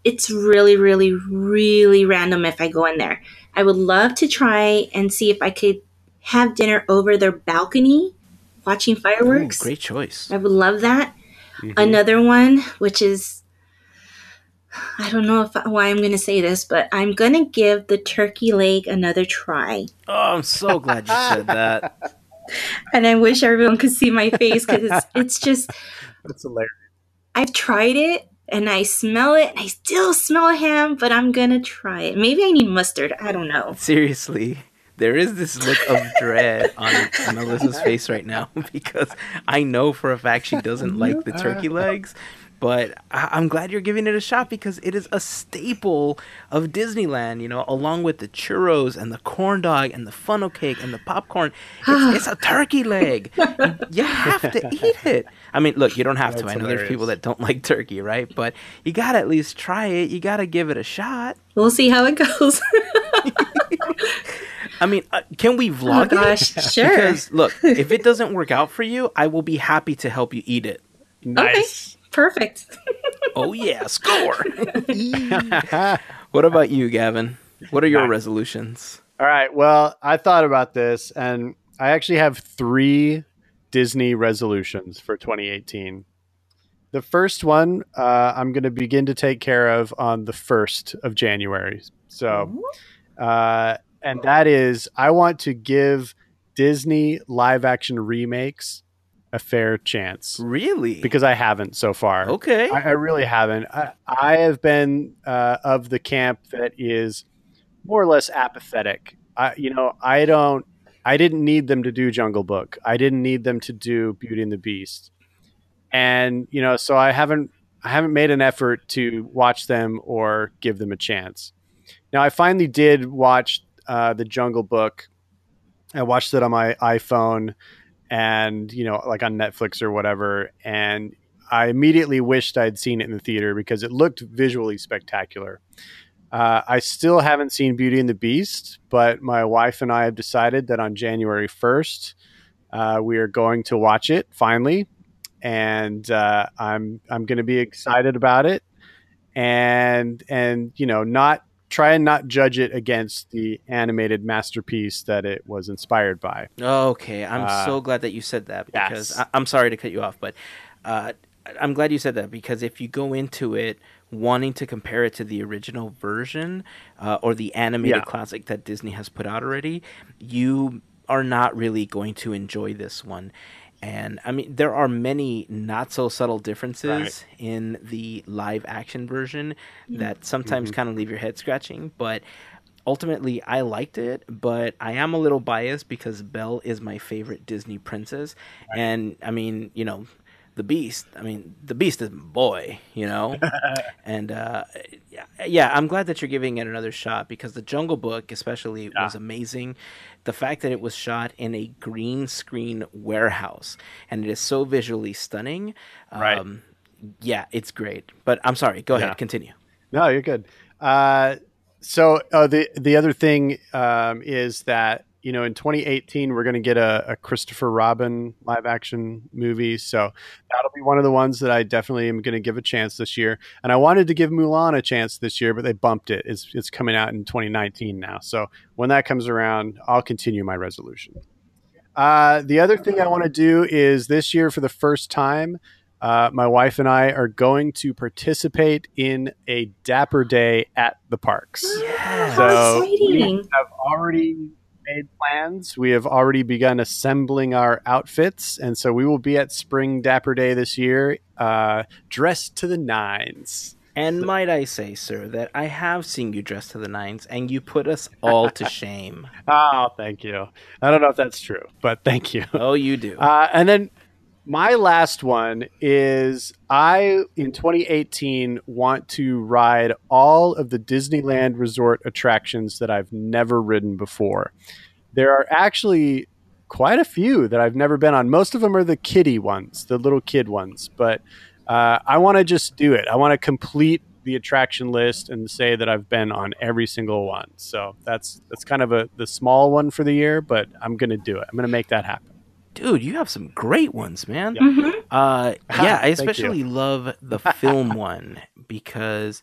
it's really really really random if I go in there. I would love to try and see if I could have dinner over their balcony watching fireworks. Ooh, great choice. I would love that. Mm-hmm. Another one which is I don't know if why I'm going to say this, but I'm going to give the turkey leg another try. Oh, I'm so glad you said that. and I wish everyone could see my face because it's, it's just. That's hilarious. I've tried it and I smell it and I still smell ham, but I'm going to try it. Maybe I need mustard. I don't know. Seriously. There is this look of dread on Melissa's face right now because I know for a fact she doesn't like the turkey legs but I- am glad you're giving it a shot because it is a staple of Disneyland. You know, along with the churros and the corn dog and the funnel cake and the popcorn. It's, it's a turkey leg. you have to eat it. I mean, look, you don't have That's to. I know hilarious. there's people that don't like turkey, right? But you gotta at least try it. You gotta give it a shot. We'll see how it goes. I mean, uh, can we vlog oh, gosh, it? Sure. Because look, if it doesn't work out for you, I will be happy to help you eat it. Nice. Okay. Perfect. oh yeah, score. what about you, Gavin? What are your resolutions? All right. Well, I thought about this, and I actually have three Disney resolutions for 2018. The first one uh, I'm going to begin to take care of on the 1st of January. So, uh, and that is I want to give Disney live action remakes a fair chance. Really? Because I haven't so far. Okay. I, I really haven't. I, I have been uh, of the camp that is more or less apathetic. I, you know, I don't. I didn't need them to do Jungle Book. I didn't need them to do Beauty and the Beast. And you know, so I haven't. I haven't made an effort to watch them or give them a chance. Now, I finally did watch uh, the Jungle Book. I watched it on my iPhone and you know like on netflix or whatever and i immediately wished i'd seen it in the theater because it looked visually spectacular. Uh, i still haven't seen beauty and the beast but my wife and i have decided that on january 1st uh, we are going to watch it finally. And uh, i'm i'm going to be excited about it. And and you know not try and not judge it against the animated masterpiece that it was inspired by. Okay, I'm uh, so glad that you said that because yes. I, am sorry to cut you off, but uh, I'm glad you said that because if you go into it wanting to compare it to the original version uh, or the animated yeah. classic that Disney has put out already, you are not really going to enjoy this one. And I mean, there are many not so subtle differences right. in the live action version that sometimes mm-hmm. kind of leave your head scratching. But ultimately, I liked it, but I am a little biased because Belle is my favorite Disney princess. Right. And I mean, you know, the Beast. I mean, the Beast is boy, you know. and uh, yeah, I'm glad that you're giving it another shot because the Jungle Book, especially, yeah. was amazing. The fact that it was shot in a green screen warehouse and it is so visually stunning. Right. Um, yeah, it's great. But I'm sorry. Go ahead. Continue. No, you're good. Uh, so uh, the the other thing um, is that you know, in 2018, we're going to get a, a, Christopher Robin live action movie. So that'll be one of the ones that I definitely am going to give a chance this year. And I wanted to give Mulan a chance this year, but they bumped it. It's, it's coming out in 2019 now. So when that comes around, I'll continue my resolution. Uh, the other thing I want to do is this year, for the first time, uh, my wife and I are going to participate in a Dapper Day at the parks. Yeah, so we have already made plans. We have already begun assembling our outfits, and so we will be at Spring Dapper Day this year, uh, dressed to the nines. And so, might I say, sir, that I have seen you dressed to the nines, and you put us all to shame. oh, thank you. I don't know if that's true, but thank you. Oh, you do. Uh, and then my last one is I in 2018 want to ride all of the Disneyland resort attractions that I've never ridden before. There are actually quite a few that I've never been on. Most of them are the kiddie ones, the little kid ones, but uh, I want to just do it. I want to complete the attraction list and say that I've been on every single one. So that's that's kind of a the small one for the year, but I'm going to do it. I'm going to make that happen dude, you have some great ones, man. Yeah, mm-hmm. uh, yeah I especially love the film one because.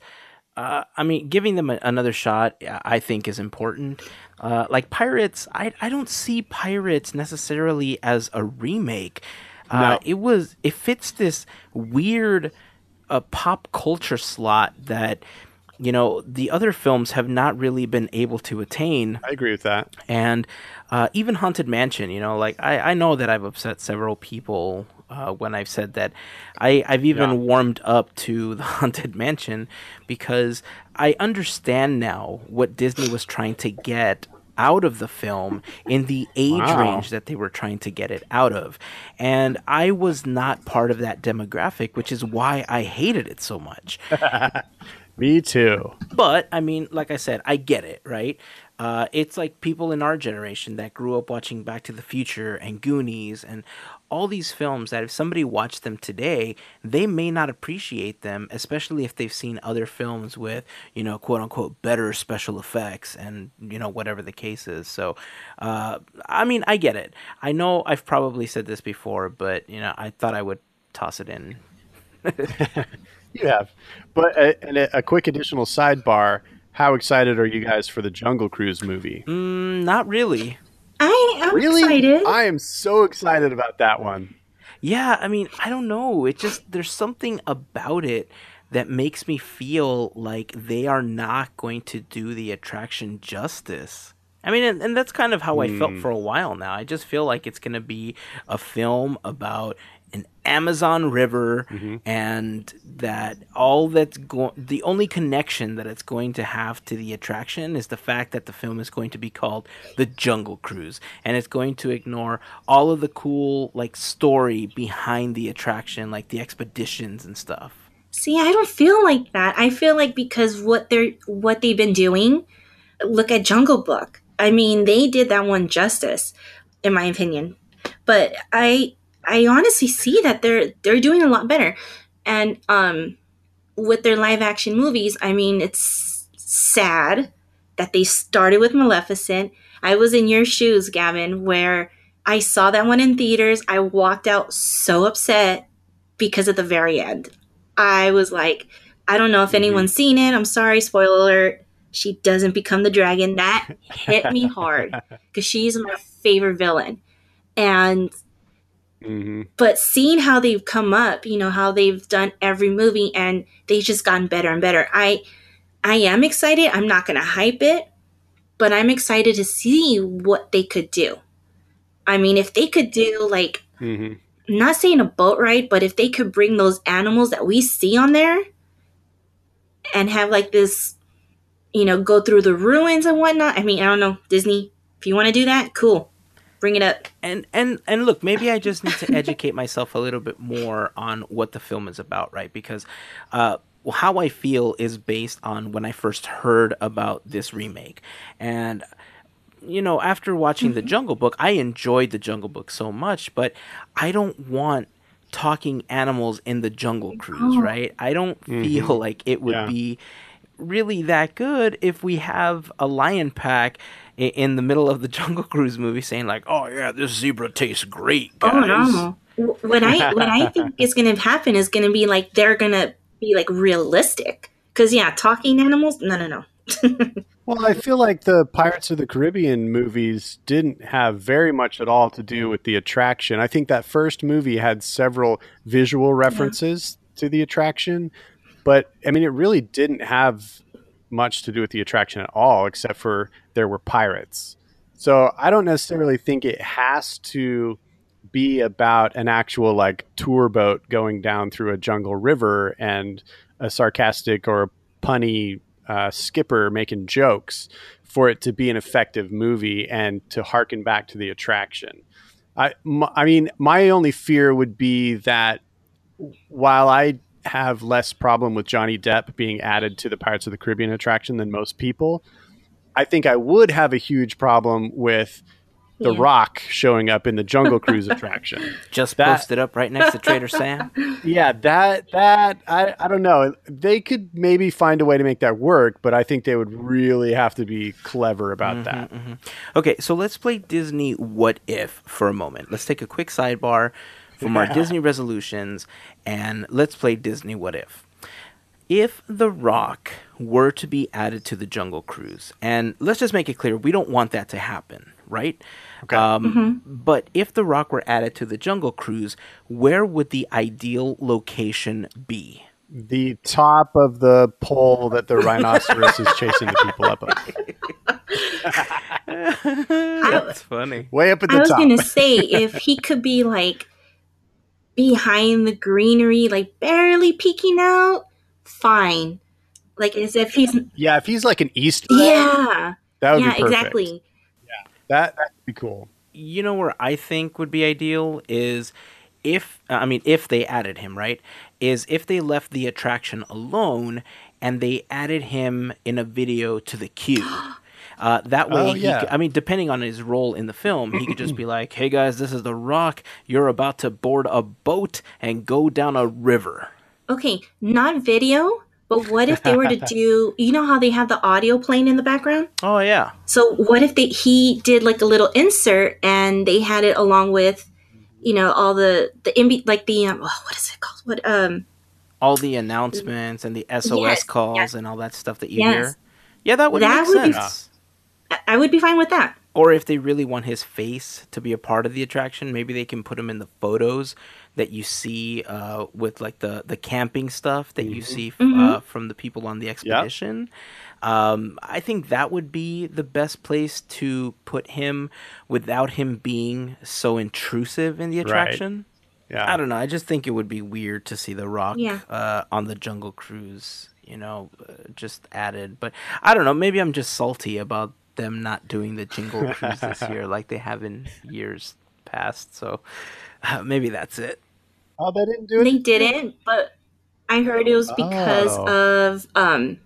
Uh, I mean, giving them a, another shot, I think, is important. Uh, like Pirates, I I don't see Pirates necessarily as a remake. Uh, no. It was it fits this weird uh, pop culture slot that you know the other films have not really been able to attain. I agree with that. And uh, even Haunted Mansion, you know, like I, I know that I've upset several people uh, when I've said that. I, I've even yeah. warmed up to the Haunted Mansion because I understand now what Disney was trying to get out of the film in the age wow. range that they were trying to get it out of. And I was not part of that demographic, which is why I hated it so much. Me too. But I mean, like I said, I get it, right? Uh, it's like people in our generation that grew up watching Back to the Future and Goonies and all these films that if somebody watched them today, they may not appreciate them, especially if they've seen other films with, you know, quote unquote, better special effects and, you know, whatever the case is. So, uh, I mean, I get it. I know I've probably said this before, but, you know, I thought I would toss it in. You have, but a, uh, and a, a, quick additional sidebar: How excited are you guys for the Jungle Cruise movie? Mm, not really. I am really? excited. I am so excited about that one. Yeah, I mean, I don't know. It just there's something about it that makes me feel like they are not going to do the attraction justice. I mean, and, and that's kind of how mm. I felt hmm. for a while now. I just feel like it's going to be a film about an Amazon River, mm-hmm. and that all that's going, the only connection that it's going to have to the attraction is the fact that the film is going to be called The Jungle Cruise, and it's going to ignore all of the cool like story behind the attraction, like the expeditions and stuff. See, I don't feel like that. I feel like because what they're what they've been doing. Look at Jungle Book. I mean, they did that one justice, in my opinion. But I I honestly see that they're they're doing a lot better. And um with their live action movies, I mean, it's sad that they started with Maleficent. I was in your shoes, Gavin, where I saw that one in theaters. I walked out so upset because at the very end, I was like, I don't know if mm-hmm. anyone's seen it. I'm sorry, spoiler alert. She doesn't become the dragon. That hit me hard because she's my favorite villain. And Mm-hmm. But seeing how they've come up, you know, how they've done every movie and they've just gotten better and better. I I am excited. I'm not going to hype it, but I'm excited to see what they could do. I mean, if they could do like mm-hmm. not saying a boat ride, but if they could bring those animals that we see on there and have like this, you know, go through the ruins and whatnot. I mean, I don't know, Disney, if you want to do that, cool. Bring it up. and and and look maybe i just need to educate myself a little bit more on what the film is about right? Because uh how i feel is based on when i first heard about this remake. And you know after watching the jungle book i enjoyed the jungle book so much but i don't want talking animals in the jungle cruise right? I don't feel like it would Yeah. be really that good if we have a lion pack i- in the middle of the Jungle Cruise movie saying like, "Oh yeah, this zebra tastes great, guys." Oh no! What I what I think is going to happen is going to be like they're going to be like realistic. Because yeah, talking animals. No, no, no. Well, I feel like the Pirates of the Caribbean movies didn't have very much at all to do with the attraction. I think that first movie had several visual references to the attraction, but I mean, it really didn't have much to do with the attraction at all, except for there were pirates. So I don't necessarily think it has to be about an actual like tour boat going down through a jungle river and a sarcastic or a punny uh, skipper making jokes for it to be an effective movie and to harken back to the attraction. I, m- I mean, my only fear would be that while I have less problem with Johnny Depp being added to the Pirates of the Caribbean attraction than most people, I think I would have a huge problem with The Yeah. Rock showing up in the Jungle Cruise attraction. Just That- posted up right next to Trader Sam. Yeah, that that I I don't know. They could maybe find a way to make that work, but I think they would really have to be clever about mm-hmm, that. Mm-hmm. Okay, so let's play Disney What If for a moment. Let's take a quick sidebar from our Disney resolutions and let's play Disney What If. If The Rock were to be added to the Jungle Cruise, and let's just make it clear, we don't want that to happen, right? Okay. Um, But if The Rock were added to the Jungle Cruise, where would the ideal location be? The top of the pole that the rhinoceros is chasing the people up on. That's funny. Way up at the top. I the was top. going to say if he could be like behind the greenery, like barely peeking out, fine. Like as if he's Yeah, if he's like an east, yeah, that would yeah, be perfect. exactly. That that'd be cool. you know where I think would be ideal is if uh, I mean if they added him right is if they left the attraction alone and they added him in a video to the queue. Uh, that way, Oh, he yeah. could- I mean, depending on his role in the film, he could just be like, "Hey guys, this is The Rock. You're about to board a boat and go down a river." Okay, not video, but what if they were to do? You know how they have the audio playing in the background? Oh yeah, So what if they he did like a little insert and they had it along with, you know, all the the in like the um, oh, what is it called? What um all the announcements and the SOS Yes, calls yes. and all that stuff that you Yes. hear. Yeah, that would That make would be- sense. I- I would be fine with that. or if they really want his face to be a part of the attraction, maybe they can put him in the photos that you see uh, with like the the camping stuff that you see f- uh, from the people on the expedition. Um, I think that would be the best place to put him without him being so intrusive in the attraction. Right. attraction. Yeah. I don't know. I just think it would be weird to see The Rock Yeah. uh, on the Jungle Cruise, you know, uh, just added. But I don't know. Maybe I'm just salty about them not doing the Jingle Cruise this year like they have in years past. So uh, maybe that's it. Oh, they didn't do it. They didn't, but I heard it was because Oh. of um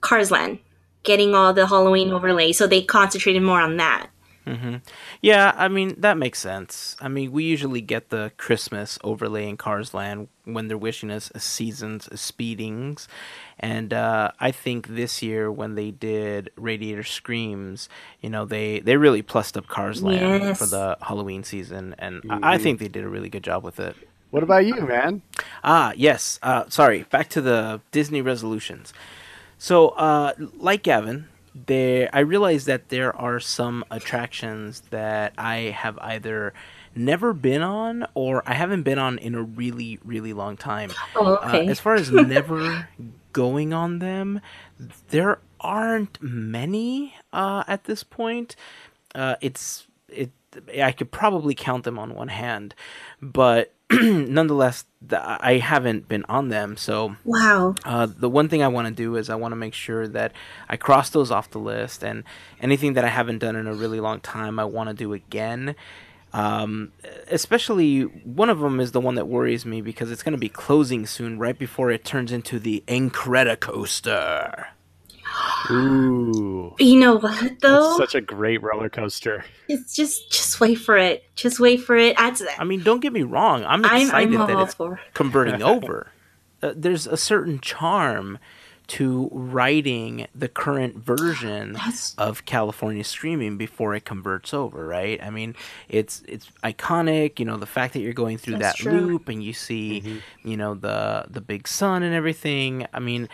Cars Land getting all the Halloween overlay, so they concentrated more on that. Hmm Yeah, I mean that makes sense. I mean, we usually get the Christmas overlay in Cars Land when they're wishing us a season's speedings, and uh, I think this year when they did Radiator Screams, you know, they they really plussed up Cars Land Yes. for the Halloween season, and I, I think they did a really good job with it. What about you, man? Ah, yes. Uh, sorry. Back to the Disney resolutions. So, uh, like Gavin, there I realize that there are some attractions that I have either never been on or I haven't been on in a really, really long time. Oh, Uh, as far as never going on them, there aren't many uh, at this point. Uh, it's it. I could probably count them on one hand, but nonetheless, I haven't been on them. So wow. Uh, the one thing I want to do is I want to make sure that I cross those off the list, and anything that I haven't done in a really long time, I want to do again. Um, especially one of them is the one that worries me because it's going to be closing soon, right before it turns into the Incredicoaster. Ooh. You know what though? That's such a great roller coaster. It's just just wait for it. Just wait for it. I, I mean, don't get me wrong. I'm excited I'm, I'm that it's for. converting over. Uh, there's a certain charm to writing the current version That's- of California Screamin' before it converts over, right? I mean, it's it's iconic, you know, the fact that you're going through That's that true. loop and you see, you know, the the big sun and everything. I mean,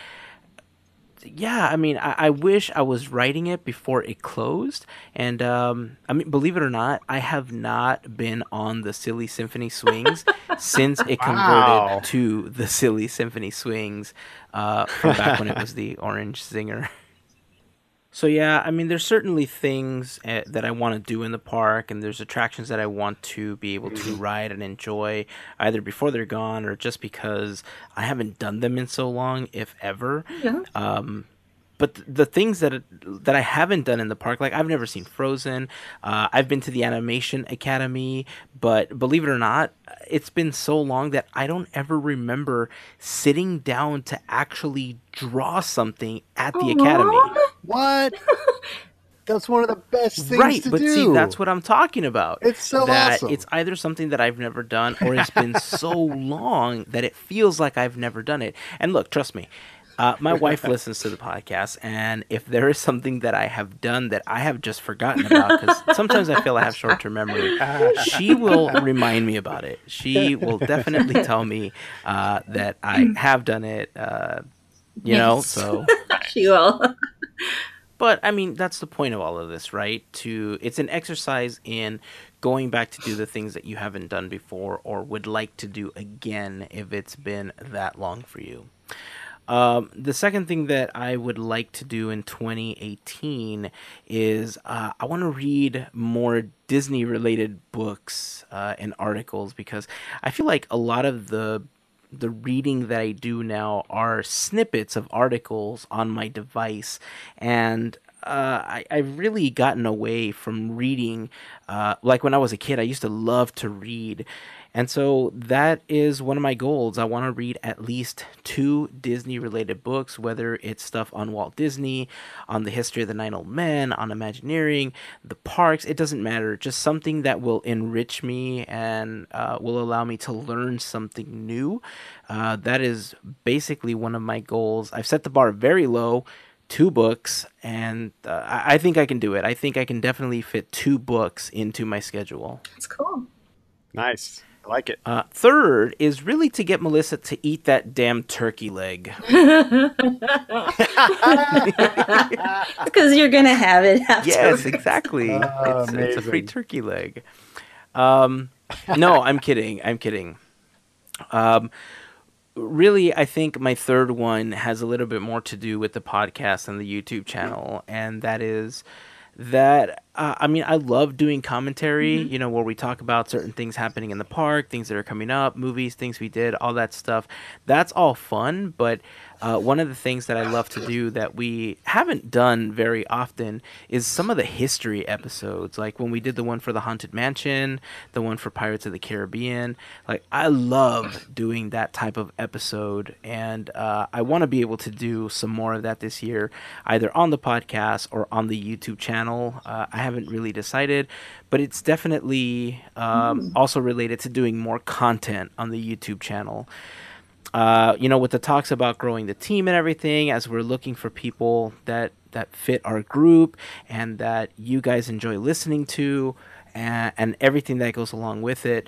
yeah, I mean, I, I wish I was writing it before it closed. And um, I mean, believe it or not, I have not been on the Silly Symphony Swings since it converted Wow. to the Silly Symphony Swings uh, from back when it was the Orange Stinger. So yeah, I mean, there's certainly things uh, that I want to do in the park, and there's attractions that I want to be able to ride and enjoy, either before they're gone or just because I haven't done them in so long, if ever. Yeah. Um, but th- the things that that I haven't done in the park, like I've never seen Frozen. Uh, I've been to the Animation Academy, but believe it or not, it's been so long that I don't ever remember sitting down to actually draw something at the academy. What? That's one of the best things right, to but do. see, that's what I'm talking about. It's so that awesome. it's either something that I've never done, or it's been so long that it feels like I've never done it. And look, trust me, uh, my wife listens to the podcast, and if there is something that I have done that I have just forgotten about, because sometimes I feel I have short-term memory, she will remind me about it. She will definitely tell me uh, that I have done it. Uh, you know, so she will. but I mean, that's the point of all of this, right? To it's an exercise in going back to do the things that you haven't done before or would like to do again if it's been that long for you. Um, the second thing that I would like to do in 2018 is uh, I want to read more Disney related books uh, and articles because I feel like a lot of the the reading that I do now are snippets of articles on my device, and uh, I, I've really gotten away from reading. Uh, like when I was a kid, I used to love to read. And so that is one of my goals. I want to read at least two Disney related books, whether it's stuff on Walt Disney, on the history of the Nine Old Men, on Imagineering, the parks. It doesn't matter. Just something that will enrich me and uh, will allow me to learn something new. Uh, that is basically one of my goals. I've set the bar very low two books and uh, I-, I think i can do it i think i can definitely fit two books into my schedule It's cool. nice. I like it. uh, third is really to get melissa to eat that damn turkey leg. Because you're gonna have it after. yes exactly. Oh, it's, it's a free turkey leg. Um, no i'm kidding. I'm kidding. Um, really i think my third one has a little bit more to do with the podcast and the youtube channel and that is that uh, i mean i love doing commentary you know where we talk about certain things happening in the park things that are coming up movies things we did all that stuff that's all fun but uh, one of the things that I love to do that we haven't done very often is some of the history episodes. Like when we did the one for the Haunted Mansion, the one for Pirates of the Caribbean. Like I love doing that type of episode, and uh, I want to be able to do some more of that this year, either on the podcast or on the YouTube channel. Uh, I haven't really decided, but it's definitely um, also related to doing more content on the YouTube channel uh, you know, with the talks about growing the team and everything, as we're looking for people that that fit our group and that you guys enjoy listening to, and, and everything that goes along with it.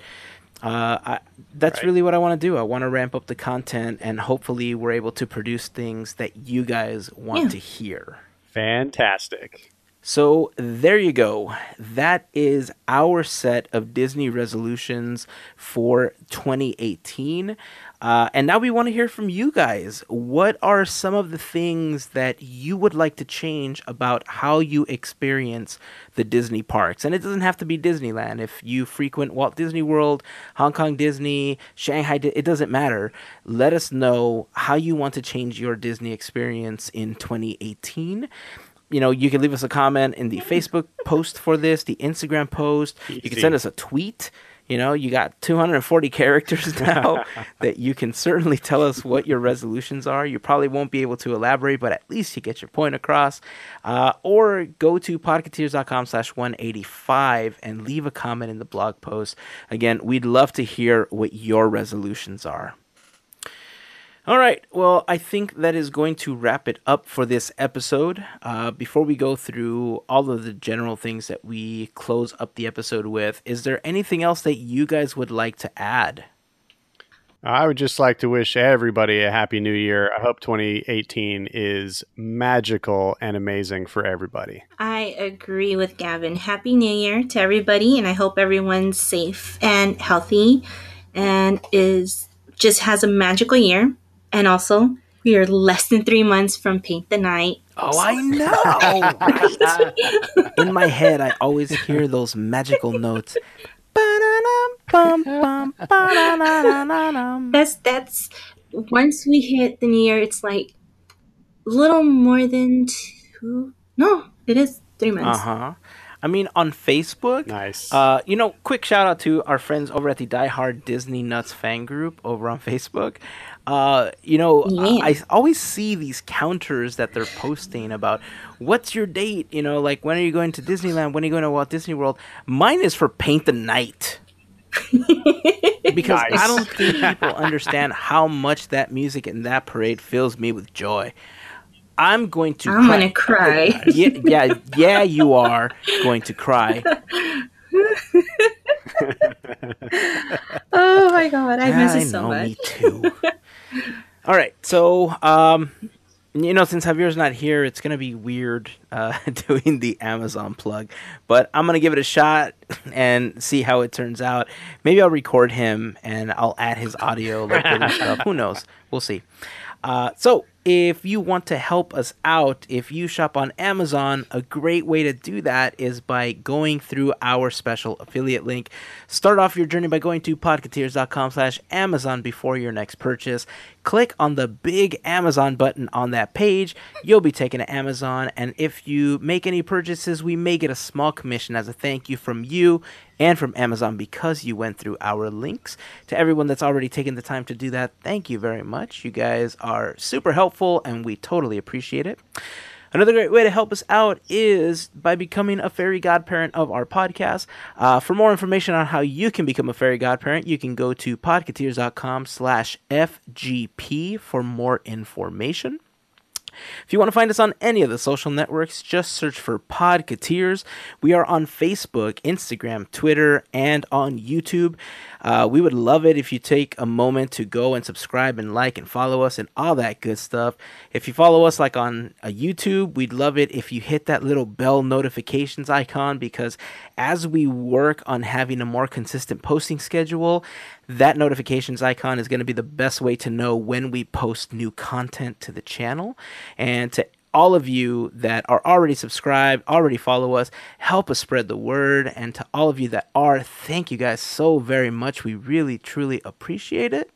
Uh, I, that's Right. really what I want to do. I want to ramp up the content, and hopefully, we're able to produce things that you guys want Yeah. to hear. Fantastic. So there you go. That is our set of Disney resolutions for 2018. Uh, and now we want to hear from you guys. What are some of the things that you would like to change about how you experience the Disney parks? And it doesn't have to be Disneyland. If you frequent Walt Disney World, Hong Kong Disney, Shanghai, it doesn't matter. Let us know how you want to change your Disney experience in 2018 you know, you can leave us a comment in the Facebook post for this, the Instagram post. You can send us a tweet. You know, you got 240 characters now that you can certainly tell us what your resolutions are. You probably won't be able to elaborate, but at least you get your point across. Uh, or go to podcateers.com slash 185 and leave a comment in the blog post. Again, we'd love to hear what your resolutions are. All right. Well, I think that is going to wrap it up for this episode. Uh, before we go through all of the general things that we close up the episode with, is there anything else that you guys would like to add? I would just like to wish everybody a happy new year. I hope 2018 is magical and amazing for everybody. I agree with Gavin. Happy New Year to everybody, and I hope everyone's safe and healthy and is just has a magical year. And also, we are less than three months from Paint the Night. Oh, I know. In my head, I always hear those magical notes. That's that's once we hit the new year, it's like a little more than two. No, it is three months. Uh huh. I mean, on Facebook, nice. Uh, you know, quick shout out to our friends over at the Die Hard Disney Nuts fan group over on Facebook. Uh, you know, yeah. I, I, always see these counters that they're posting about what's your date. You know, like when are you going to Disneyland? When are you going to Walt Disney World? Mine is for Paint the Night. because nice. I don't think people understand how much that music and that parade fills me with joy. I'm going to. I'm cry. gonna cry. yeah, yeah, yeah. You are going to cry. oh my god, I miss it so know, much. Me too. All right, so um, you know, since Javier's not here, it's gonna be weird uh, doing the Amazon plug, but I'm gonna give it a shot and see how it turns out. Maybe I'll record him and I'll add his audio like. Who knows? We'll see. Uh, so if you want to help us out, if you shop on Amazon, a great way to do that is by going through our special affiliate link. Start off your journey by going to podcateers.com slash Amazon before your next purchase. Click on the big Amazon button on that page. You'll be taken to Amazon. And if you make any purchases, we may get a small commission as a thank you from you and from Amazon because you went through our links. To everyone that's already taken the time to do that, thank you very much. You guys are super helpful and we totally appreciate it. Another great way to help us out is by becoming a fairy godparent of our podcast. Uh, for more information on how you can become a fairy godparent, you can go to podcateers.com slash FGP for more information. If you want to find us on any of the social networks, just search for Podcateers. We are on Facebook, Instagram, Twitter, and on YouTube. Uh, we would love it if you take a moment to go and subscribe and like and follow us and all that good stuff. If you follow us like on a YouTube, we'd love it if you hit that little bell notifications icon because as we work on having a more consistent posting schedule, that notifications icon is going to be the best way to know when we post new content to the channel. And to all of you that are already subscribed, already follow us, help us spread the word. And to all of you that are, thank you guys so very much. We really, truly appreciate it.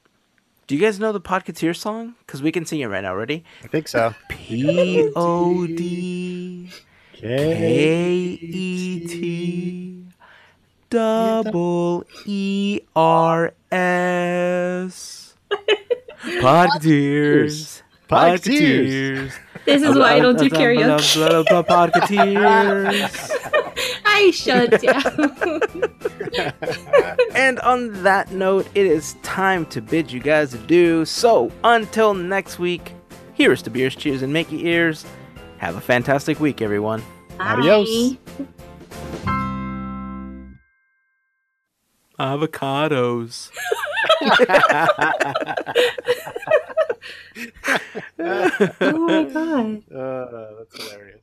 Do you guys know the Podcateer song? Because we can sing it right now. Ready? I think so. P O D K E T double E R S. Podcateers. Podcateers. This is why I don't do karaoke. I shut down. and on that note, it is time to bid you guys adieu. So until next week, here's to beers, cheers, and Mickey ears. Have a fantastic week, everyone. Bye. Adios. Avocados. oh my god. Uh, that's hilarious.